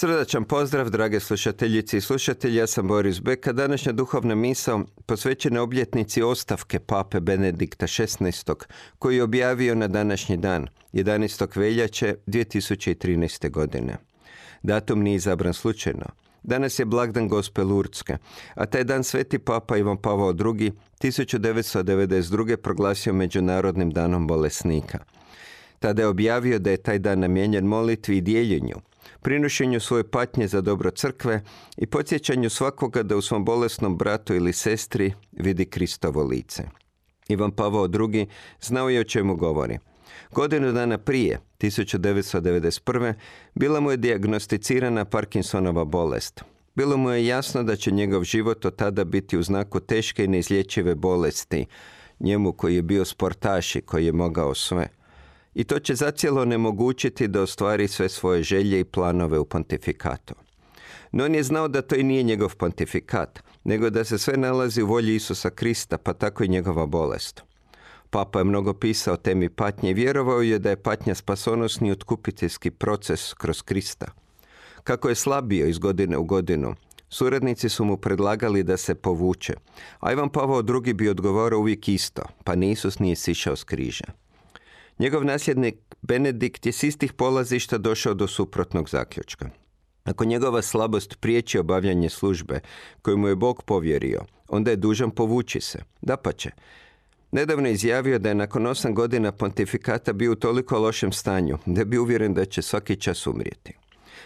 Srdačan pozdrav, drage slušateljice i slušatelji, ja sam Boris Beka. Današnja duhovna misao posvećena obljetnici ostavke pape Benedikta XVI. koji je objavio na današnji dan, 11. veljače 2013. godine. Datum nije izabran slučajno. Danas je blagdan Gospe Lurdske, a taj dan sveti papa Ivan Pavao II 1992. proglasio Međunarodnim danom bolesnika. Tada je objavio da je taj dan namijenjen molitvi i dijeljenju, prinošenju svoje patnje za dobro crkve i podsjećanju svakoga da u svom bolesnom bratu ili sestri vidi Kristovo lice. Ivan Pavao II znao je o čemu govori. Godinu dana prije, 1991. bila mu je dijagnosticirana Parkinsonova bolest. Bilo mu je jasno da će njegov život od tada biti u znaku teške i neizlječive bolesti, njemu koji je bio sportaš i koji je mogao sve – i to će zacijelo nemogućiti da ostvari sve svoje želje i planove u pontifikatu. No on je znao da to i nije njegov pontifikat, nego da se sve nalazi u volji Isusa Krista, pa tako i njegova bolest. Papa je mnogo pisao o temi patnje i vjerovao je da je patnja spasonosni otkupiteljski proces kroz Krista. Kako je slabio iz godine u godinu, suradnici su mu predlagali da se povuče, a Ivan Pavao II bi odgovorao uvijek isto, pa ni Isus nije sišao s križa. Njegov nasljednik Benedikt je s istih polazišta došao do suprotnog zaključka. Ako njegova slabost priječi obavljanje službe koju mu je Bog povjerio, onda je dužan povući se. Dapače, Nedavno je izjavio da je nakon osam godina pontifikata bio u toliko lošem stanju da bi uvjeren da će svaki čas umrijeti.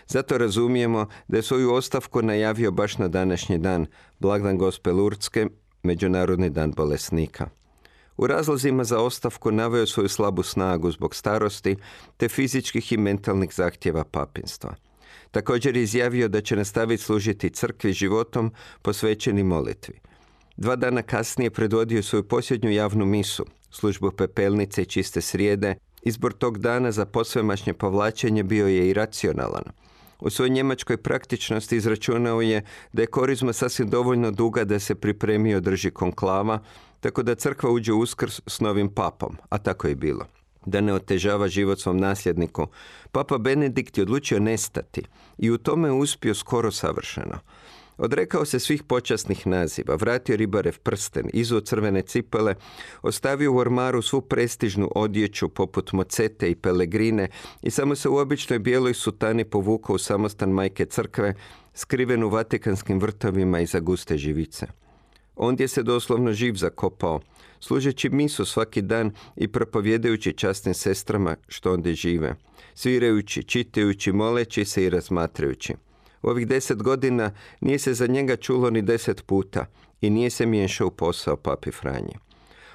Zato razumijemo da je svoju ostavku najavio baš na današnji dan, blagdan Gospe Lurdske, Međunarodni dan bolesnika. U razlozima za ostavku naveo svoju slabu snagu zbog starosti te fizičkih i mentalnih zahtjeva papinstva. Također je izjavio da će nastaviti služiti crkvi životom posvećeni molitvi. Dva dana kasnije predvodio svoju posljednju javnu misu, službu pepelnice i čiste srijede. Izbor tog dana za posvemašnje povlačenje bio je i racionalan. U svojoj njemačkoj praktičnosti izračunao je da je korizma sasvim dovoljno duga da se pripremi i održi konklava, tako da crkva uđe uskrs s novim papom, a tako je bilo. Da ne otežava život svom nasljedniku, papa Benedikt je odlučio nestati i u tome je uspio skoro savršeno. Odrekao se svih počasnih naziva, vratio ribarev prsten, izuo crvene cipele, ostavio u ormaru svu prestižnu odjeću poput mocete i pelegrine i samo se u običnoj bijeloj sutani povukao u samostan majke crkve, skriven u vatikanskim vrtovima iza guste živice. Ondje se doslovno živ zakopao, služeći misu svaki dan i propovjedajući časnim sestrama što ondje žive, svirajući, čitajući, moleći se i razmatrajući. U ovih deset godina nije se za njega čulo ni deset puta i nije se miješao u posao papi Franji.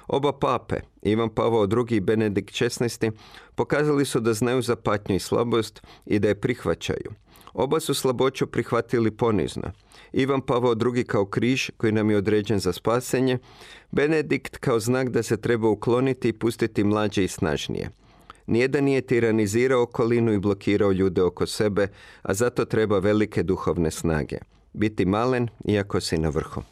Oba pape, Ivan Pavao II i Benedikt XVI, pokazali su da znaju za patnju i slabost i da je prihvaćaju. Oba su slaboću prihvatili ponizno. Ivan Pavao II kao križ koji nam je određen za spasenje, Benedikt kao znak da se treba ukloniti i pustiti mlađe i snažnije. Nijedan nije tiranizirao okolinu i blokirao ljude oko sebe, a zato treba velike duhovne snage. Biti malen iako si na vrhu.